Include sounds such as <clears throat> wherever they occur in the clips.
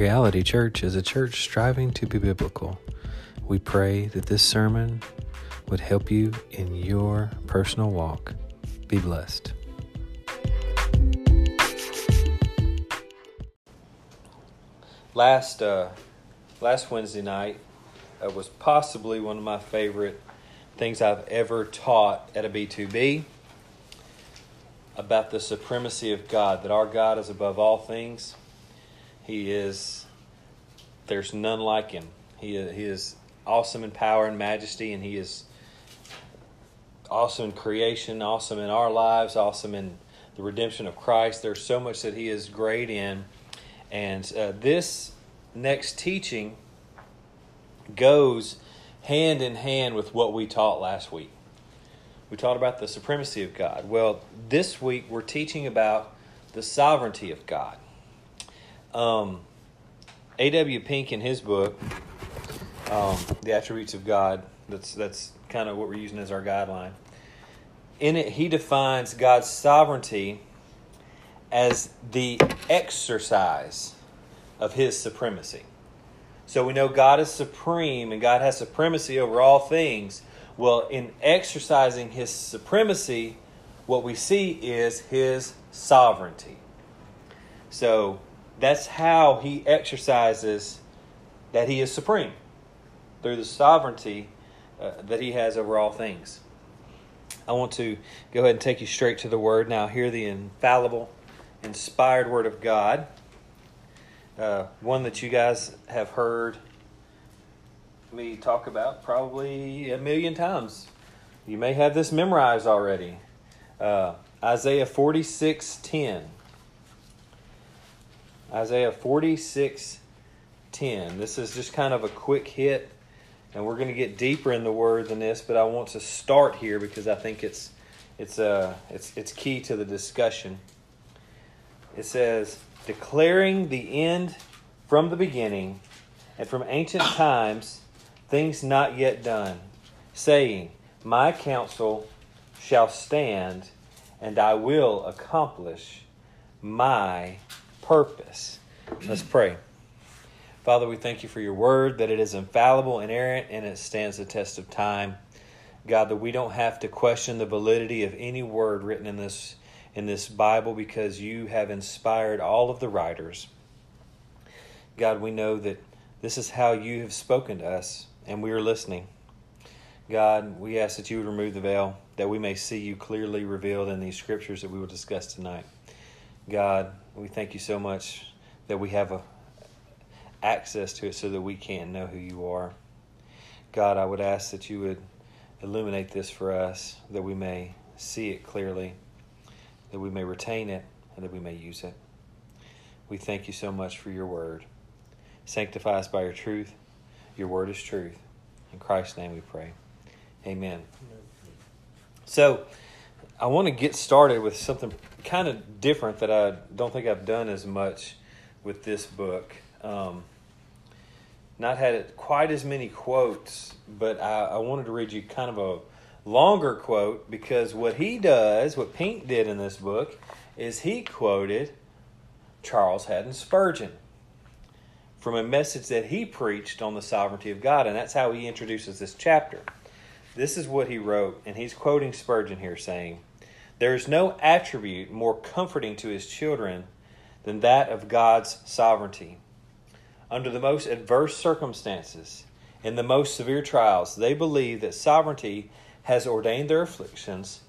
Reality Church is a church striving to be biblical. We pray that this sermon would help you in your personal walk. Be blessed. Last uh, last Wednesday night uh, was possibly one of my favorite things I've ever taught at a B2B about the supremacy of God, that our God is above all things. He is, there's none like him. He, he is awesome in power and majesty, and he is awesome in creation, awesome in our lives, awesome in the redemption of Christ. There's so much that he is great in. And uh, this next teaching goes hand in hand with what we taught last week. We taught about the supremacy of God. Well, this week we're teaching about the sovereignty of God. Um, A.W. Pink, in his book, um, The Attributes of God, that's, that's kind of what we're using as our guideline. In it, he defines God's sovereignty as the exercise of his supremacy. So we know God is supreme and God has supremacy over all things. Well, in exercising his supremacy, what we see is his sovereignty. So that's how he exercises that he is supreme through the sovereignty uh, that he has over all things. I want to go ahead and take you straight to the word now. Hear the infallible, inspired word of God uh, one that you guys have heard me talk about probably a million times. You may have this memorized already. Uh, Isaiah 46 10. Isaiah 46 10. This is just kind of a quick hit, and we're going to get deeper in the word than this, but I want to start here because I think it's, it's, uh, it's, it's key to the discussion. It says, declaring the end from the beginning and from ancient <coughs> times things not yet done, saying, My counsel shall stand, and I will accomplish my purpose. Let's pray. Father, we thank you for your word, that it is infallible, inerrant, and it stands the test of time. God, that we don't have to question the validity of any word written in this in this Bible because you have inspired all of the writers. God, we know that this is how you have spoken to us, and we are listening. God, we ask that you would remove the veil, that we may see you clearly revealed in these scriptures that we will discuss tonight. God, we thank you so much that we have a, access to it so that we can know who you are. God, I would ask that you would illuminate this for us, that we may see it clearly that we may retain it and that we may use it. We thank you so much for your word. Sanctify us by your truth. Your word is truth. In Christ's name we pray. Amen. So, I want to get started with something kind of different that I don't think I've done as much with this book. Um, not had quite as many quotes, but I, I wanted to read you kind of a longer quote because what he does, what Pink did in this book, is he quoted Charles Haddon Spurgeon from a message that he preached on the sovereignty of God, and that's how he introduces this chapter. This is what he wrote, and he's quoting Spurgeon here saying, There is no attribute more comforting to his children than that of God's sovereignty. Under the most adverse circumstances, in the most severe trials, they believe that sovereignty has ordained their afflictions,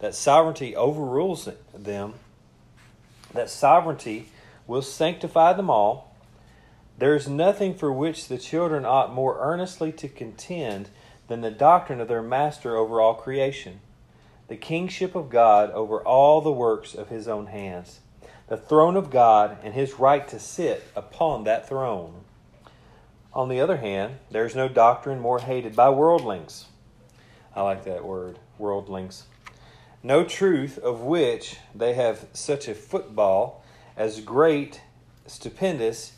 that sovereignty overrules them, that sovereignty will sanctify them all. There is nothing for which the children ought more earnestly to contend than the doctrine of their master over all creation, the kingship of God over all the works of his own hands, the throne of God and his right to sit upon that throne. On the other hand, there is no doctrine more hated by worldlings I like that word, worldlings. No truth of which they have such a football as great, stupendous,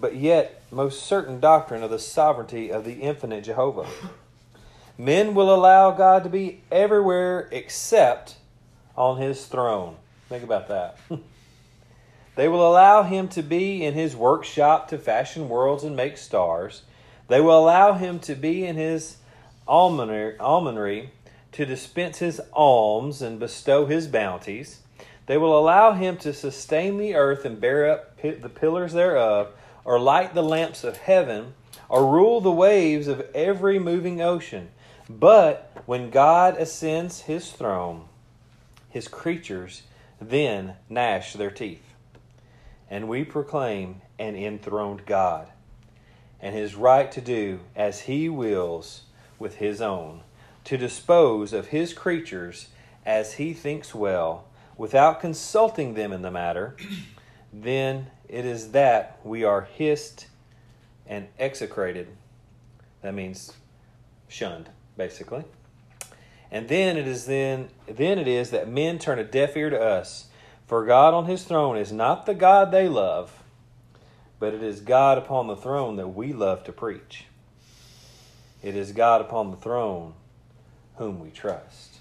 but yet most certain doctrine of the sovereignty of the infinite Jehovah. Men will allow God to be everywhere except on his throne. Think about that. <laughs> They will allow him to be in his workshop to fashion worlds and make stars. They will allow him to be in his almonry to dispense his alms and bestow his bounties. They will allow him to sustain the earth and bear up the pillars thereof, or light the lamps of heaven, or rule the waves of every moving ocean. But when God ascends his throne, his creatures then gnash their teeth. And we proclaim an enthroned God and his right to do as he wills with his own, to dispose of his creatures as he thinks well, without consulting them in the matter, then it is that we are hissed and execrated. That means shunned, basically. And then it is then then it is that men turn a deaf ear to us. For God on his throne is not the God they love, but it is God upon the throne that we love to preach. It is God upon the throne whom we trust.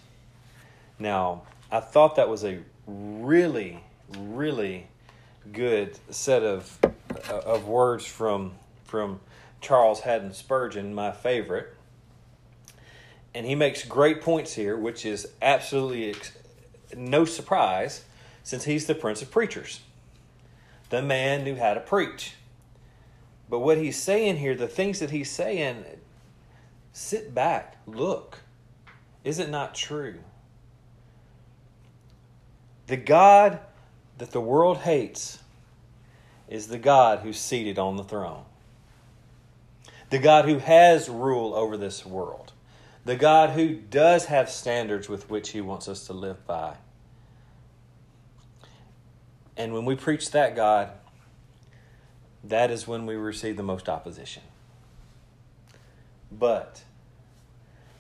Now, I thought that was a really, really good set of of words from from Charles Haddon Spurgeon, my favorite. And he makes great points here, which is absolutely ex- no surprise since he's the prince of preachers. The man knew how to preach. But what he's saying here, the things that he's saying, Sit back, look. Is it not true? The God that the world hates is the God who's seated on the throne. The God who has rule over this world. The God who does have standards with which he wants us to live by. And when we preach that God, that is when we receive the most opposition. But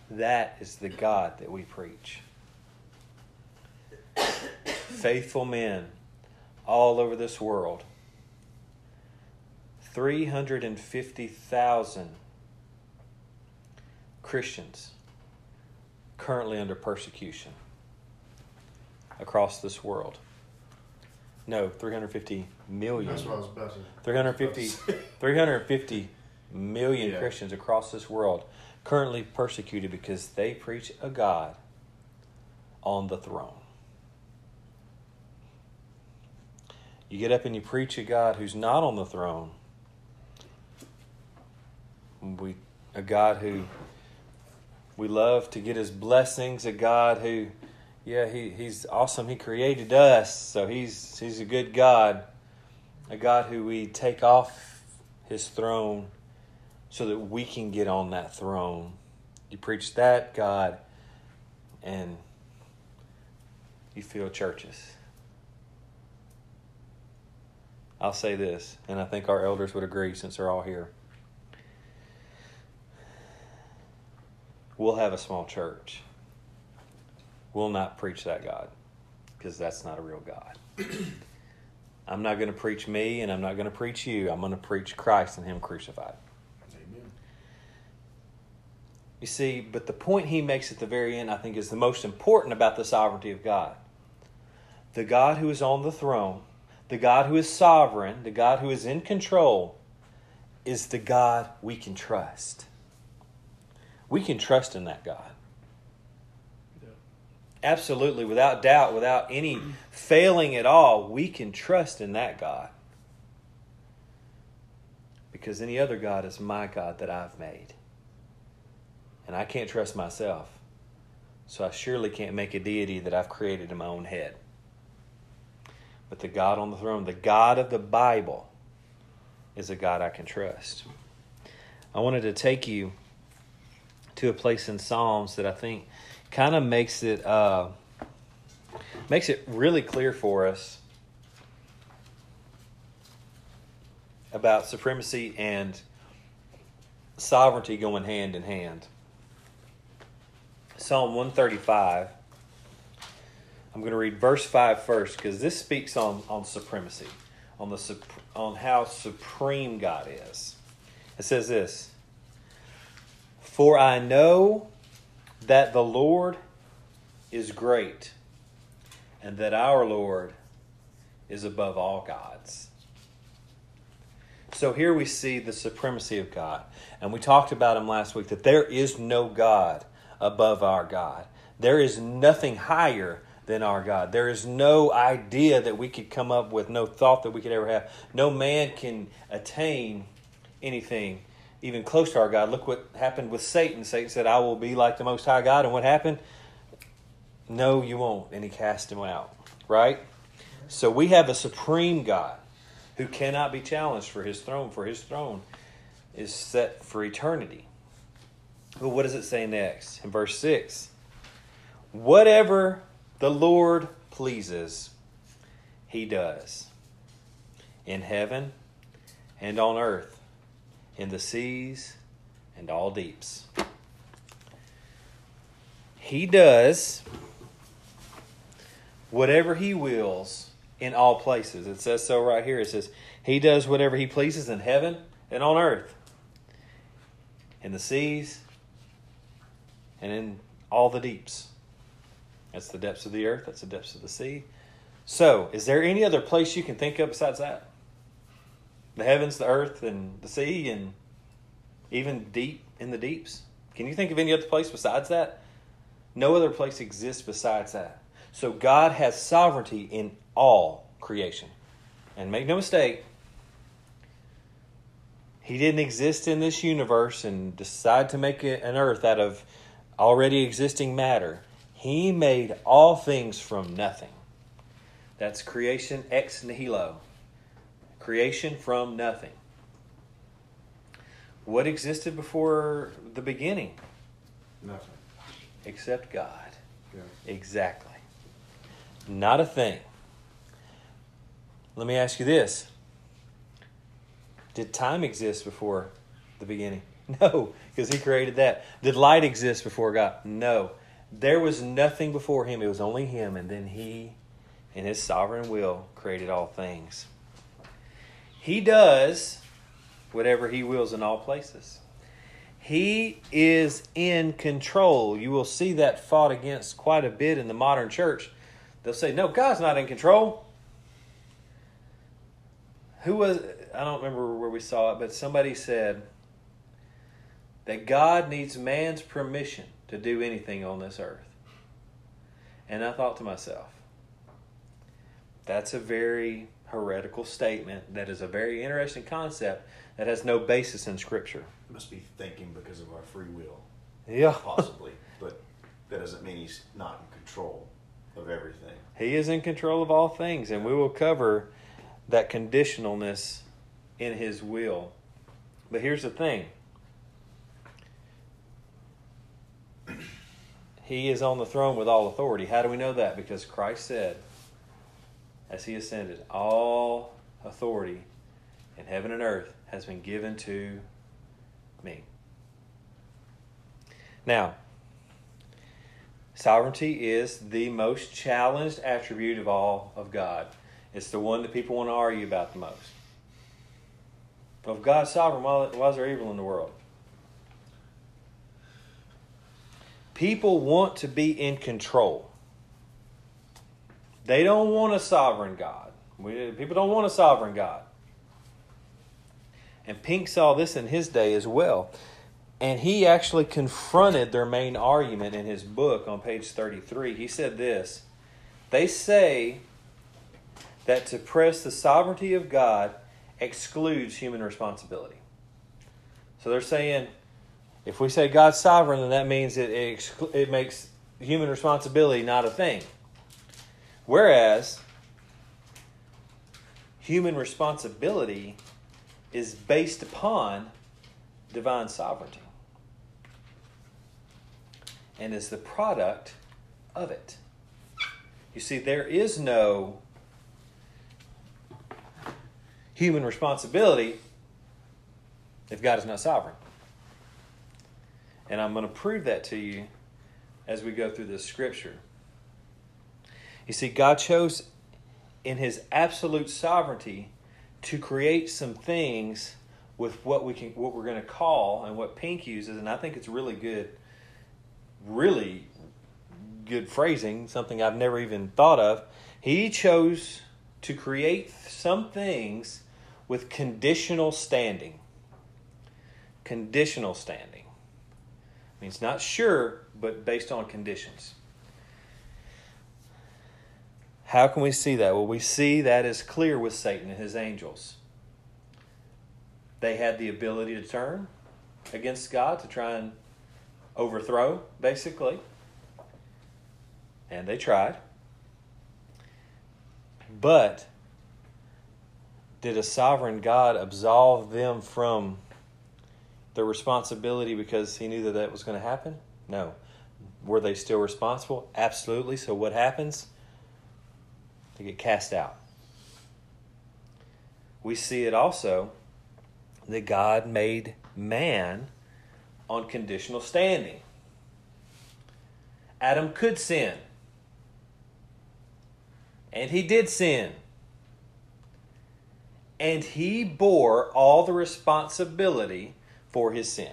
that is the God that we preach. Faithful men all over this world. 350,000 Christians currently under persecution across this world. No, 350 million. That's what I was about to 350, <laughs> 350 million Yeah. Christians across this world currently persecuted because they preach a God on the throne. You get up and you preach a God who's not on the throne. We a God who we love to get his blessings, a God who yeah, he, he's awesome. He created us, so he's he's a good God. A God who we take off his throne so that we can get on that throne. You preach that God and you fill churches. I'll say this, and I think our elders would agree since they're all here. We'll have a small church. We'll not preach that God because that's not a real God. <clears throat> I'm not going to preach me and I'm not going to preach you. I'm going to preach Christ and Him crucified. Amen. You see, but the point he makes at the very end, I think, is the most important about the sovereignty of God. The God who is on the throne, the God who is sovereign, the God who is in control, is the God we can trust. We can trust in that God. Yeah. Absolutely, without doubt, without any failing at all, we can trust in that God. Because any other God is my God that I've made. And I can't trust myself. So I surely can't make a deity that I've created in my own head. But the God on the throne, the God of the Bible, is a God I can trust. I wanted to take you to a place in Psalms that I think kind of makes it uh, makes it really clear for us about supremacy and sovereignty going hand in hand. Psalm 135. I'm going to read verse 5 first because this speaks on, on supremacy, on, the, on how supreme God is. It says this For I know that the Lord is great, and that our Lord is above all gods. So here we see the supremacy of God. And we talked about him last week that there is no God above our God. There is nothing higher than our God. There is no idea that we could come up with, no thought that we could ever have. No man can attain anything even close to our God. Look what happened with Satan. Satan said, I will be like the Most High God. And what happened? No, you won't. And he cast him out. Right? So we have a supreme God who cannot be challenged for his throne, for his throne is set for eternity. But what does it say next? In verse 6 Whatever the Lord pleases, he does in heaven and on earth, in the seas and all deeps. He does whatever he wills in all places. It says so right here. It says, He does whatever He pleases in heaven and on earth, in the seas, and in all the deeps. That's the depths of the earth, that's the depths of the sea. So, is there any other place you can think of besides that? The heavens, the earth, and the sea, and even deep in the deeps? Can you think of any other place besides that? No other place exists besides that. So God has sovereignty in all creation. And make no mistake, He didn't exist in this universe and decide to make an earth out of already existing matter. He made all things from nothing. That's creation ex nihilo. Creation from nothing. What existed before the beginning? Nothing. Except God. Yeah. Exactly. Not a thing. Let me ask you this Did time exist before the beginning? <laughs> No, because He created that. Did light exist before God? No. There was nothing before Him. It was only Him, and then He, in His sovereign will, created all things. He does whatever He wills in all places. He is in control. You will see that fought against quite a bit in the modern church. They'll say, No, God's not in control. Who was, I don't remember where we saw it, but somebody said that God needs man's permission to do anything on this earth. And I thought to myself, that's a very heretical statement. That is a very interesting concept that has no basis in Scripture. Must be thinking because of our free will, Yeah. <laughs> possibly. but that doesn't mean he's not in control of everything. He is in control of all things, and we will cover that conditionalness in His will. But here's the thing <clears throat> He is on the throne with all authority. How do we know that? Because Christ said, as He ascended, all authority in heaven and earth has been given to me. Now, Sovereignty is the most challenged attribute of all of God. It's the one that people want to argue about the most. If God's sovereign, why is there evil in the world? People want to be in control. They don't want a sovereign God. We, people don't want a sovereign God. And Pink saw this in his day as well. And he actually confronted their main argument in his book on page 33. He said this They say that to press the sovereignty of God excludes human responsibility. So they're saying if we say God's sovereign, then that means it, it, exclu- it makes human responsibility not a thing. Whereas human responsibility is based upon divine sovereignty and is the product of it. You see, there is no human responsibility if God is not sovereign. And I'm going to prove that to you as we go through this scripture. You see, God chose in his absolute sovereignty to create some things with what we can what we're going to call and what Pink uses, and I think it's really good, really good phrasing, something I've never even thought of. He chose to create some things with conditional standing. Conditional standing I mean, it's not sure, but based on conditions. How can we see that? Well, we see that is clear with Satan and his angels. They had the ability to turn against God to try and overthrow, basically. And they tried. But did a sovereign God absolve them from their responsibility because he knew that that was going to happen? No. Were they still responsible? Absolutely. So what happens? They get cast out. We see it also that God made man on conditional standing. Adam could sin. And he did sin. And he bore all the responsibility for his sin.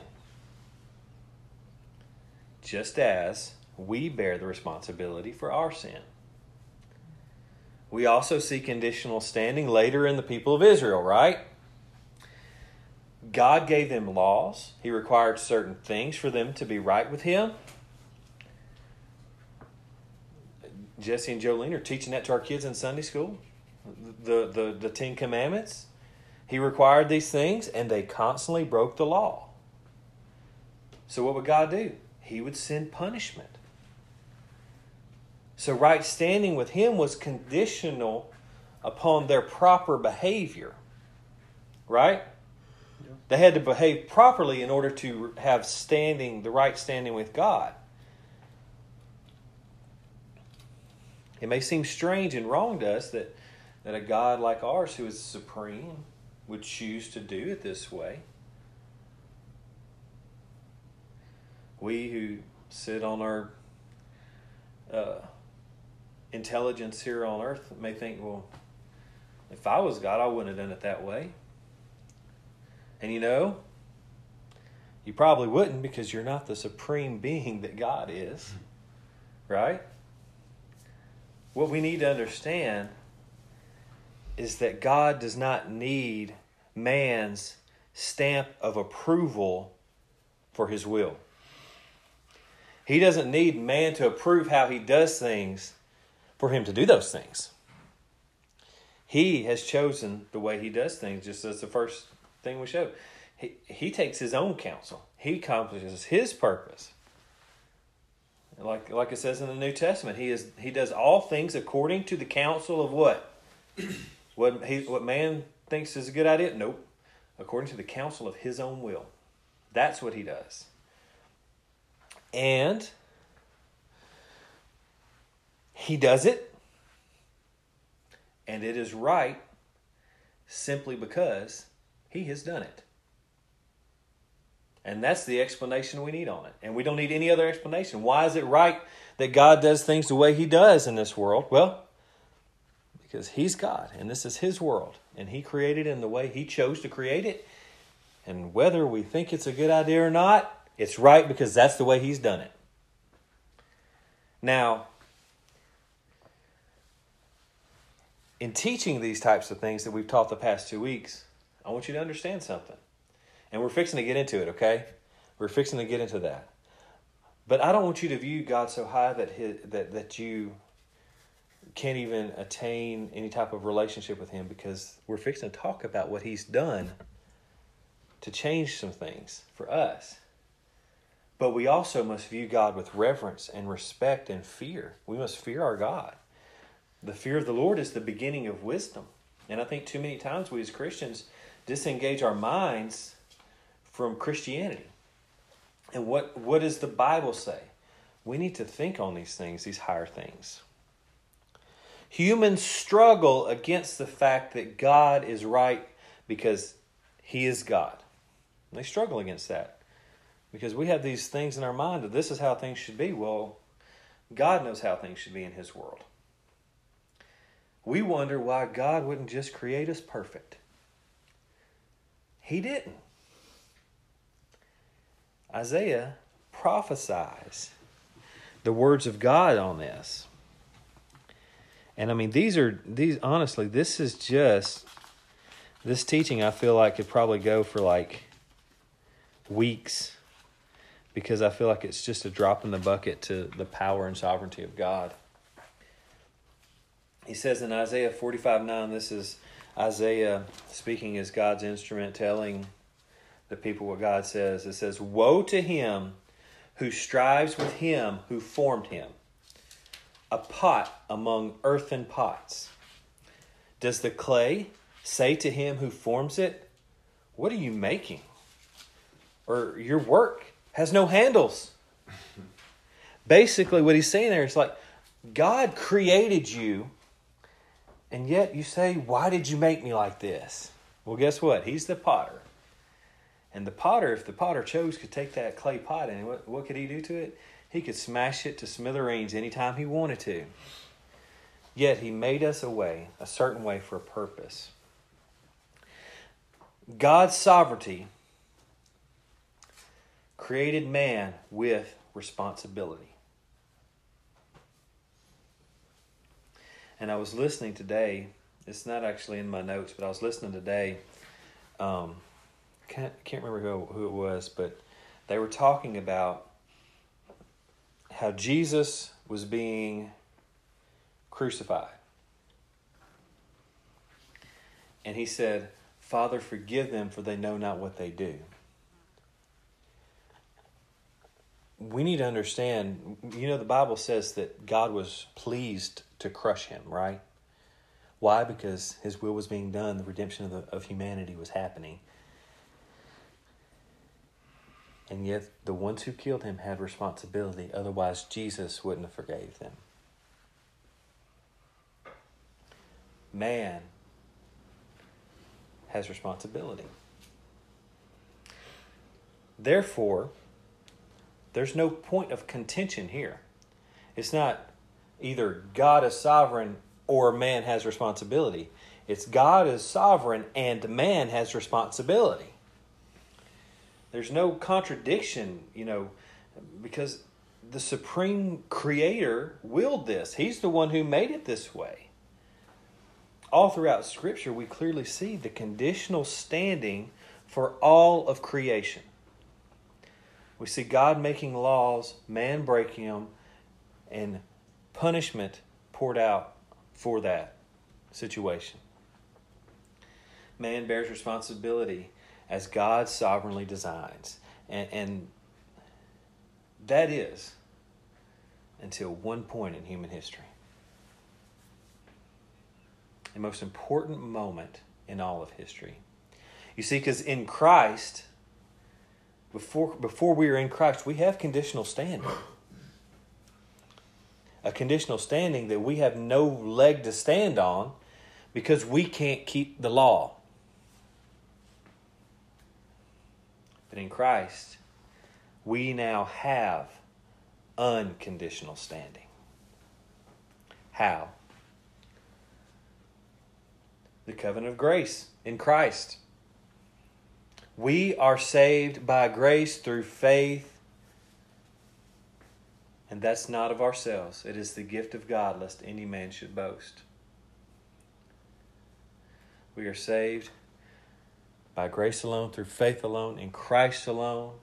Just as we bear the responsibility for our sin. We also see conditional standing later in the people of Israel, right? God gave them laws. He required certain things for them to be right with Him. Jesse and Jolene are teaching that to our kids in Sunday school. The, the, the Ten Commandments. He required these things, and they constantly broke the law. So, what would God do? He would send punishment. So, right standing with Him was conditional upon their proper behavior. Right? Yeah. They had to behave properly in order to have standing, the right standing with God. It may seem strange and wrong to us that, that a God like ours, who is supreme, would choose to do it this way. We who sit on our uh, intelligence here on earth may think, well, if I was God, I wouldn't have done it that way. And you know, you probably wouldn't because you're not the supreme being that God is. Right? What we need to understand is that God does not need man's stamp of approval for his will. He doesn't need man to approve how he does things for him to do those things. He has chosen the way he does things, just as the first thing we showed. He, he takes his own counsel, he accomplishes his purpose. Like, like it says in the New Testament, he is he does all things according to the counsel of what? <clears throat> what he what man thinks is a good idea? Nope. According to the counsel of his own will. That's what he does. And he does it, and it is right simply because he has done it. And that's the explanation we need on it. And we don't need any other explanation. Why is it right that God does things the way He does in this world? Well, because He's God and this is His world. And He created it in the way He chose to create it. And whether we think it's a good idea or not, it's right because that's the way He's done it. Now, in teaching these types of things that we've taught the past two weeks, I want you to understand something. And we're fixing to get into it, okay? We're fixing to get into that. But I don't want you to view God so high that his, that that you can't even attain any type of relationship with him because we're fixing to talk about what he's done to change some things for us. But we also must view God with reverence and respect and fear. We must fear our God. The fear of the Lord is the beginning of wisdom. And I think too many times we as Christians disengage our minds from Christianity. And what, what does the Bible say? We need to think on these things, these higher things. Humans struggle against the fact that God is right because He is God. They struggle against that because we have these things in our mind that this is how things should be. Well, God knows how things should be in His world. We wonder why God wouldn't just create us perfect. He didn't. Isaiah prophesies the words of God on this. And I mean, these are these honestly, this is just this teaching. I feel like could probably go for like weeks because I feel like it's just a drop in the bucket to the power and sovereignty of God. He says in Isaiah 45 9, this is Isaiah speaking as God's instrument, telling the people what God says. It says, Woe to him who strives with him who formed him, a pot among earthen pots. Does the clay say to him who forms it, What are you making? Or your work has no handles. <laughs> Basically, what he's saying there is like, God created you, and yet you say, Why did you make me like this? Well, guess what? He's the potter. And the potter, if the potter chose, could take that clay pot and what, what could he do to it? He could smash it to smithereens anytime he wanted to. Yet he made us a way, a certain way for a purpose. God's sovereignty created man with responsibility. And I was listening today, it's not actually in my notes, but I was listening today. Um, can't, can't remember who, who it was, but they were talking about how Jesus was being crucified. And he said, Father, forgive them, for they know not what they do. We need to understand, you know, the Bible says that God was pleased to crush him, right? Why? Because his will was being done, the redemption of, the, of humanity was happening. And yet the ones who killed him had responsibility, otherwise Jesus wouldn't have forgave them. Man has responsibility. Therefore, there's no point of contention here. It's not either God is sovereign or man has responsibility. It's God is sovereign and man has responsibility. There's no contradiction, you know, because the supreme creator willed this. He's the one who made it this way. All throughout Scripture, we clearly see the conditional standing for all of creation. We see God making laws, man breaking them, and punishment poured out for that situation. Man bears responsibility as God sovereignly designs. And, and that is until one point in human history. The most important moment in all of history. You see, because in Christ, before, before we are in Christ, we have conditional standing. A conditional standing that we have no leg to stand on because we can't keep the law. But in Christ, we now have unconditional standing. How? The covenant of grace in Christ. We are saved by grace through faith, and that's not of ourselves. It is the gift of God, lest any man should boast. We are saved by grace alone, through faith alone, in Christ alone,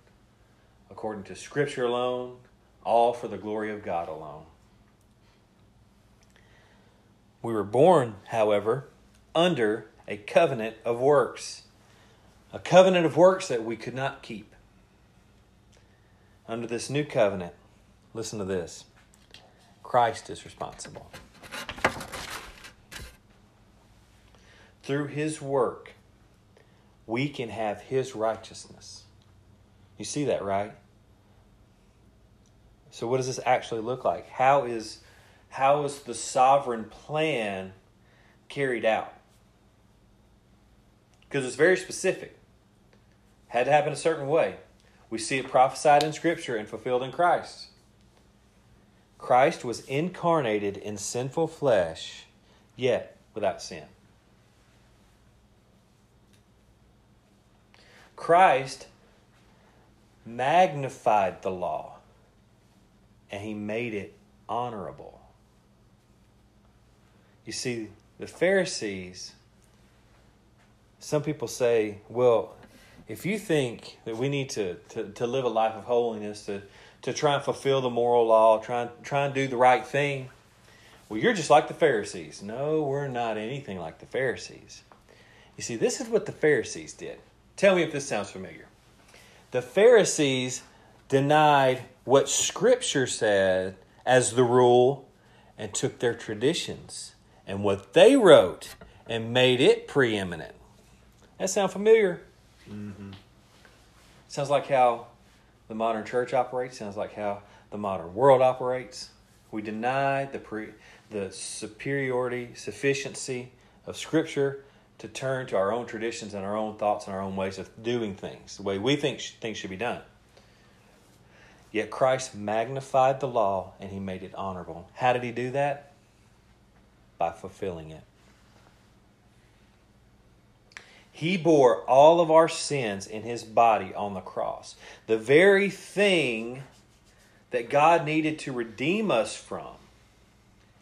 according to Scripture alone, all for the glory of God alone. We were born, however, under a covenant of works, a covenant of works that we could not keep. Under this new covenant, listen to this Christ is responsible. Through his work, we can have his righteousness. You see that, right? So what does this actually look like? How is how is the sovereign plan carried out? Because it's very specific. Had to happen a certain way. We see it prophesied in Scripture and fulfilled in Christ. Christ was incarnated in sinful flesh, yet without sin. Christ magnified the law and he made it honorable. You see, the Pharisees, some people say, well, if you think that we need to, to, to live a life of holiness, to, to try and fulfill the moral law, try try and do the right thing, well, you're just like the Pharisees. No, we're not anything like the Pharisees. You see, this is what the Pharisees did. Tell me if this sounds familiar. The Pharisees denied what Scripture said as the rule and took their traditions and what they wrote and made it preeminent. That sound familiar? Mm-hmm. Sounds like how the modern church operates. Sounds like how the modern world operates. We deny the pre, the superiority, sufficiency of Scripture to turn to our own traditions and our own thoughts and our own ways of doing things, the way we think things should be done. Yet Christ magnified the law and he made it honorable. How did he do that? By fulfilling it. He bore all of our sins in his body on the cross. The very thing that God needed to redeem us from,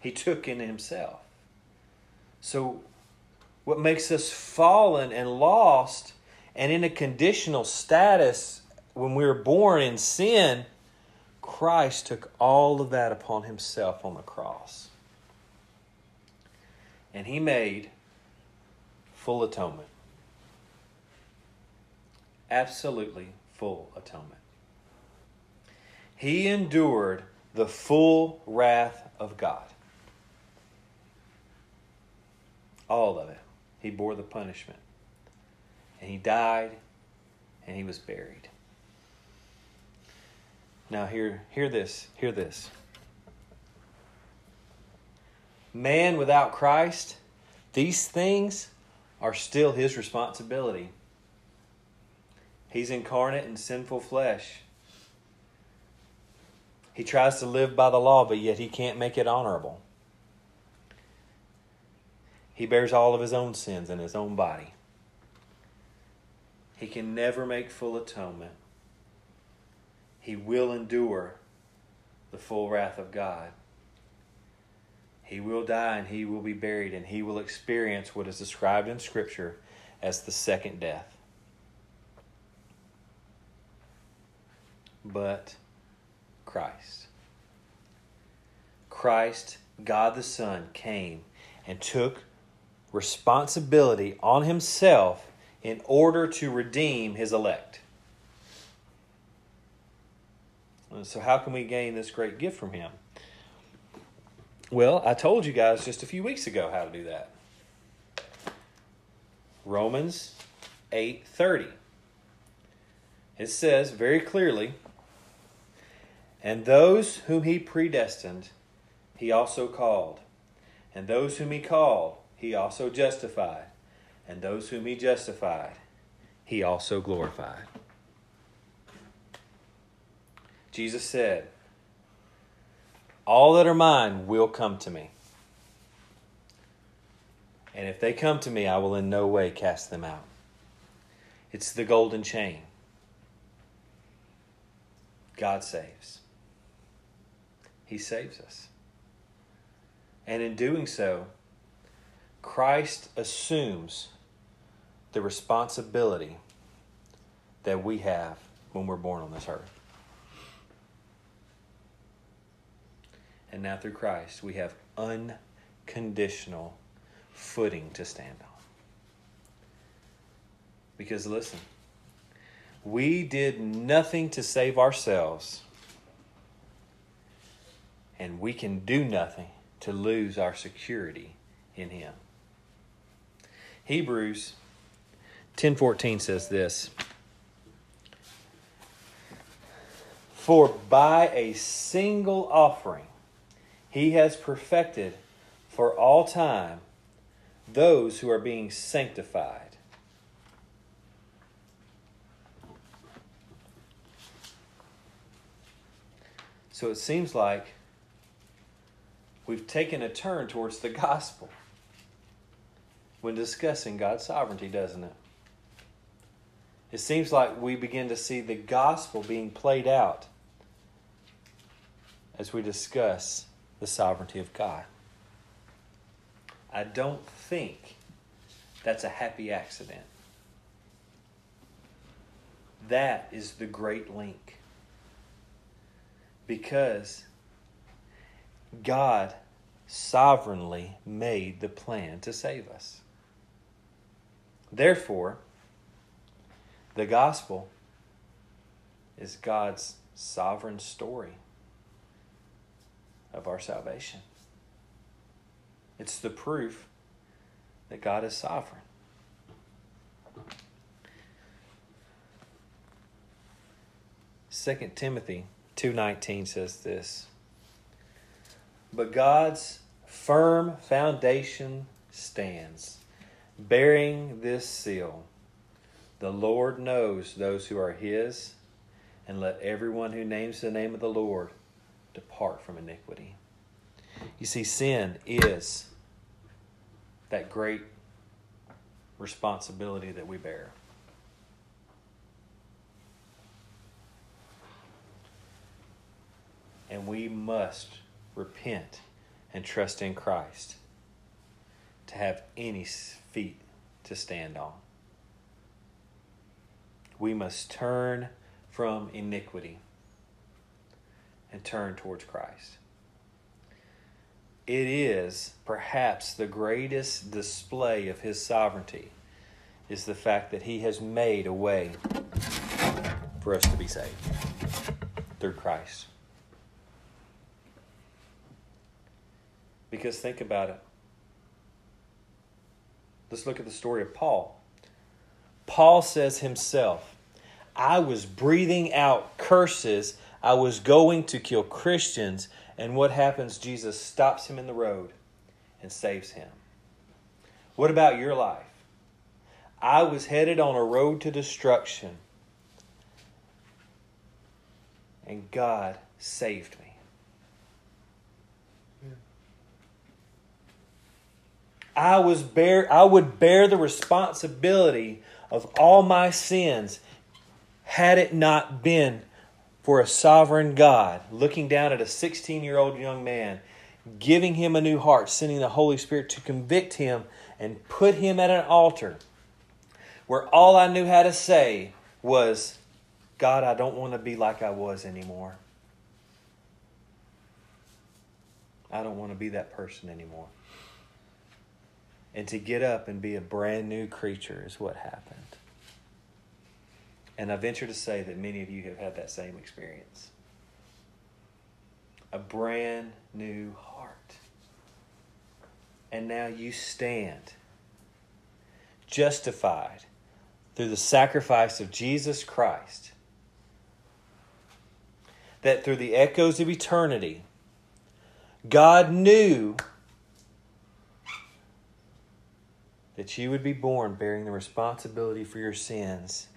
he took in himself. So, what makes us fallen and lost and in a conditional status when we were born in sin, Christ took all of that upon himself on the cross. And he made full atonement absolutely full atonement. He endured the full wrath of God. All of it. He bore the punishment. And he died and he was buried. Now hear hear this, hear this. Man without Christ, these things are still his responsibility. He's incarnate in sinful flesh. He tries to live by the law, but yet he can't make it honorable. He bears all of his own sins in his own body. He can never make full atonement. He will endure the full wrath of God. He will die and he will be buried, and he will experience what is described in Scripture as the second death. But Christ. Christ, God the Son, came and took responsibility on himself in order to redeem his elect. So, how can we gain this great gift from him? Well, I told you guys just a few weeks ago how to do that. Romans 8:30. It says very clearly, and those whom he predestined, he also called. And those whom he called, he also justified. And those whom he justified, he also glorified. Jesus said, All that are mine will come to me. And if they come to me, I will in no way cast them out. It's the golden chain. God saves. He saves us. And in doing so, Christ assumes the responsibility that we have when we're born on this earth. And now through Christ, we have unconditional footing to stand on. Because listen, we did nothing to save ourselves and we can do nothing to lose our security in him. Hebrews 10:14 says this For by a single offering he has perfected for all time those who are being sanctified. So it seems like we've taken a turn towards the gospel when discussing God's sovereignty, doesn't it? It seems like we begin to see the gospel being played out as we discuss the sovereignty of God. I don't think that's a happy accident. That is the great link. Because God sovereignly made the plan to save us. Therefore, the gospel is God's sovereign story of our salvation. It's the proof that God is sovereign. Second Timothy 2:19 says this. But God's firm foundation stands, bearing this seal. The Lord knows those who are his, and let everyone who names the name of the Lord depart from iniquity. You see, sin is that great responsibility that we bear. And we must repent and trust in Christ to have any feet to stand on. We must turn from iniquity and turn towards Christ. It is perhaps the greatest display of his sovereignty is the fact that he has made a way for us to be saved through Christ. Because think about it. Let's look at the story of Paul. Paul says himself, I was breathing out curses. I was going to kill Christians. And what happens? Jesus stops him in the road and saves him. What about your life? I was headed on a road to destruction. And God saved me. I was bear I would bear the responsibility of all my sins had it not been for a sovereign God looking down at a 16 year old young man, giving him a new heart, sending the Holy Spirit to convict him and put him at an altar where all I knew how to say was, God, I don't want to be like I was anymore. I don't want to be that person anymore and to get up and be a brand new creature is what happened. And I venture to say that many of you have had that same experience. A brand new heart. And now you stand justified through the sacrifice of Jesus Christ. That through the echoes of eternity, God knew that you would be born bearing the responsibility for your sins,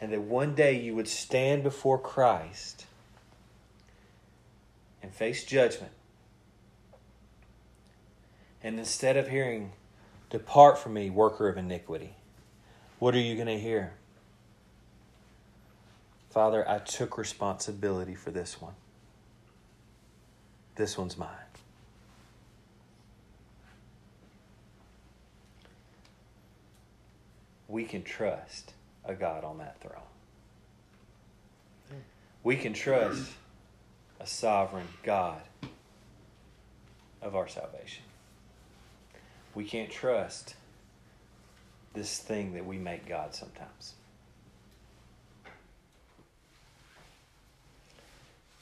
and that one day you would stand before Christ and face judgment. And instead of hearing, Depart from me, worker of iniquity, what are you going to hear? Father, I took responsibility for this one. This one's mine. We can trust a God on that throne. We can trust a sovereign God of our salvation. We can't trust this thing that we make God sometimes.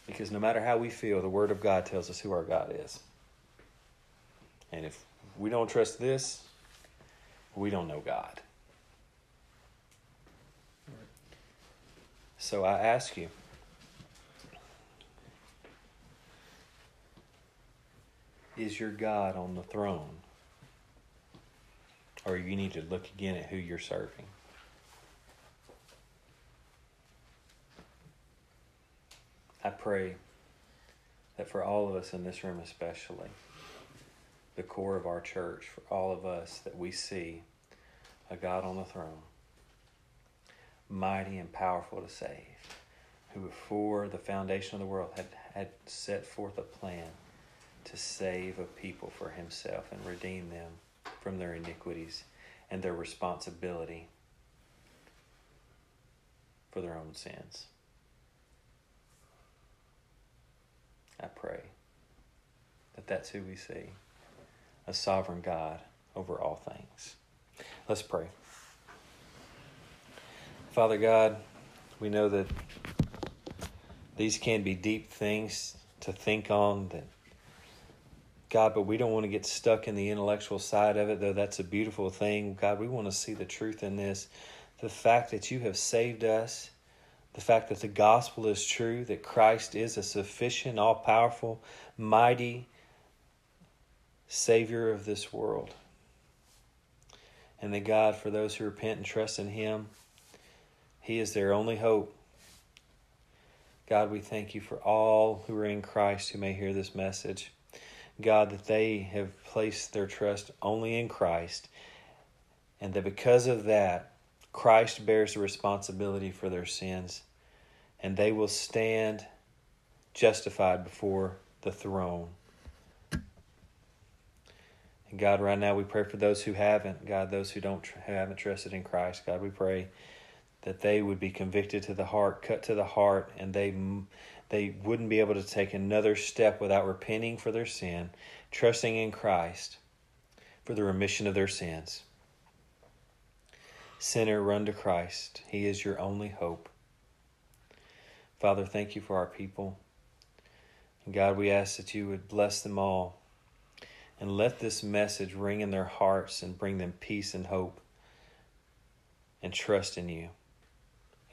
Because no matter how we feel, the Word of God tells us who our God is. And if we don't trust this, we don't know God. So I ask you, is your God on the throne? Or you need to look again at who you're serving. I pray that for all of us in this room, especially, the core of our church, for all of us, that we see a God on the throne mighty and powerful to save, who before the foundation of the world had, had set forth a plan to save a people for himself and redeem them from their iniquities and their responsibility for their own sins. I pray that that's who we see a sovereign God over all things. Let's pray. Father God, we know that these can be deep things to think on that God, but we don't want to get stuck in the intellectual side of it, though that's a beautiful thing. God, we want to see the truth in this. The fact that you have saved us, the fact that the gospel is true, that Christ is a sufficient, all powerful, mighty Savior of this world. And that God, for those who repent and trust in Him, He is their only hope. God, we thank you for all who are in Christ who may hear this message. God, that they have placed their trust only in Christ, and that because of that, Christ bears the responsibility for their sins, and they will stand justified before the throne. And God, right now we pray for those who haven't, God, those who don't haven't trusted in Christ. God, we pray that they would be convicted to the heart, cut to the heart, and they they wouldn't be able to take another step without repenting for their sin, trusting in Christ for the remission of their sins. Sinner, run to Christ. He is your only hope. Father, thank you for our people. And God, we ask that you would bless them all and let this message ring in their hearts and bring them peace and hope and trust in you.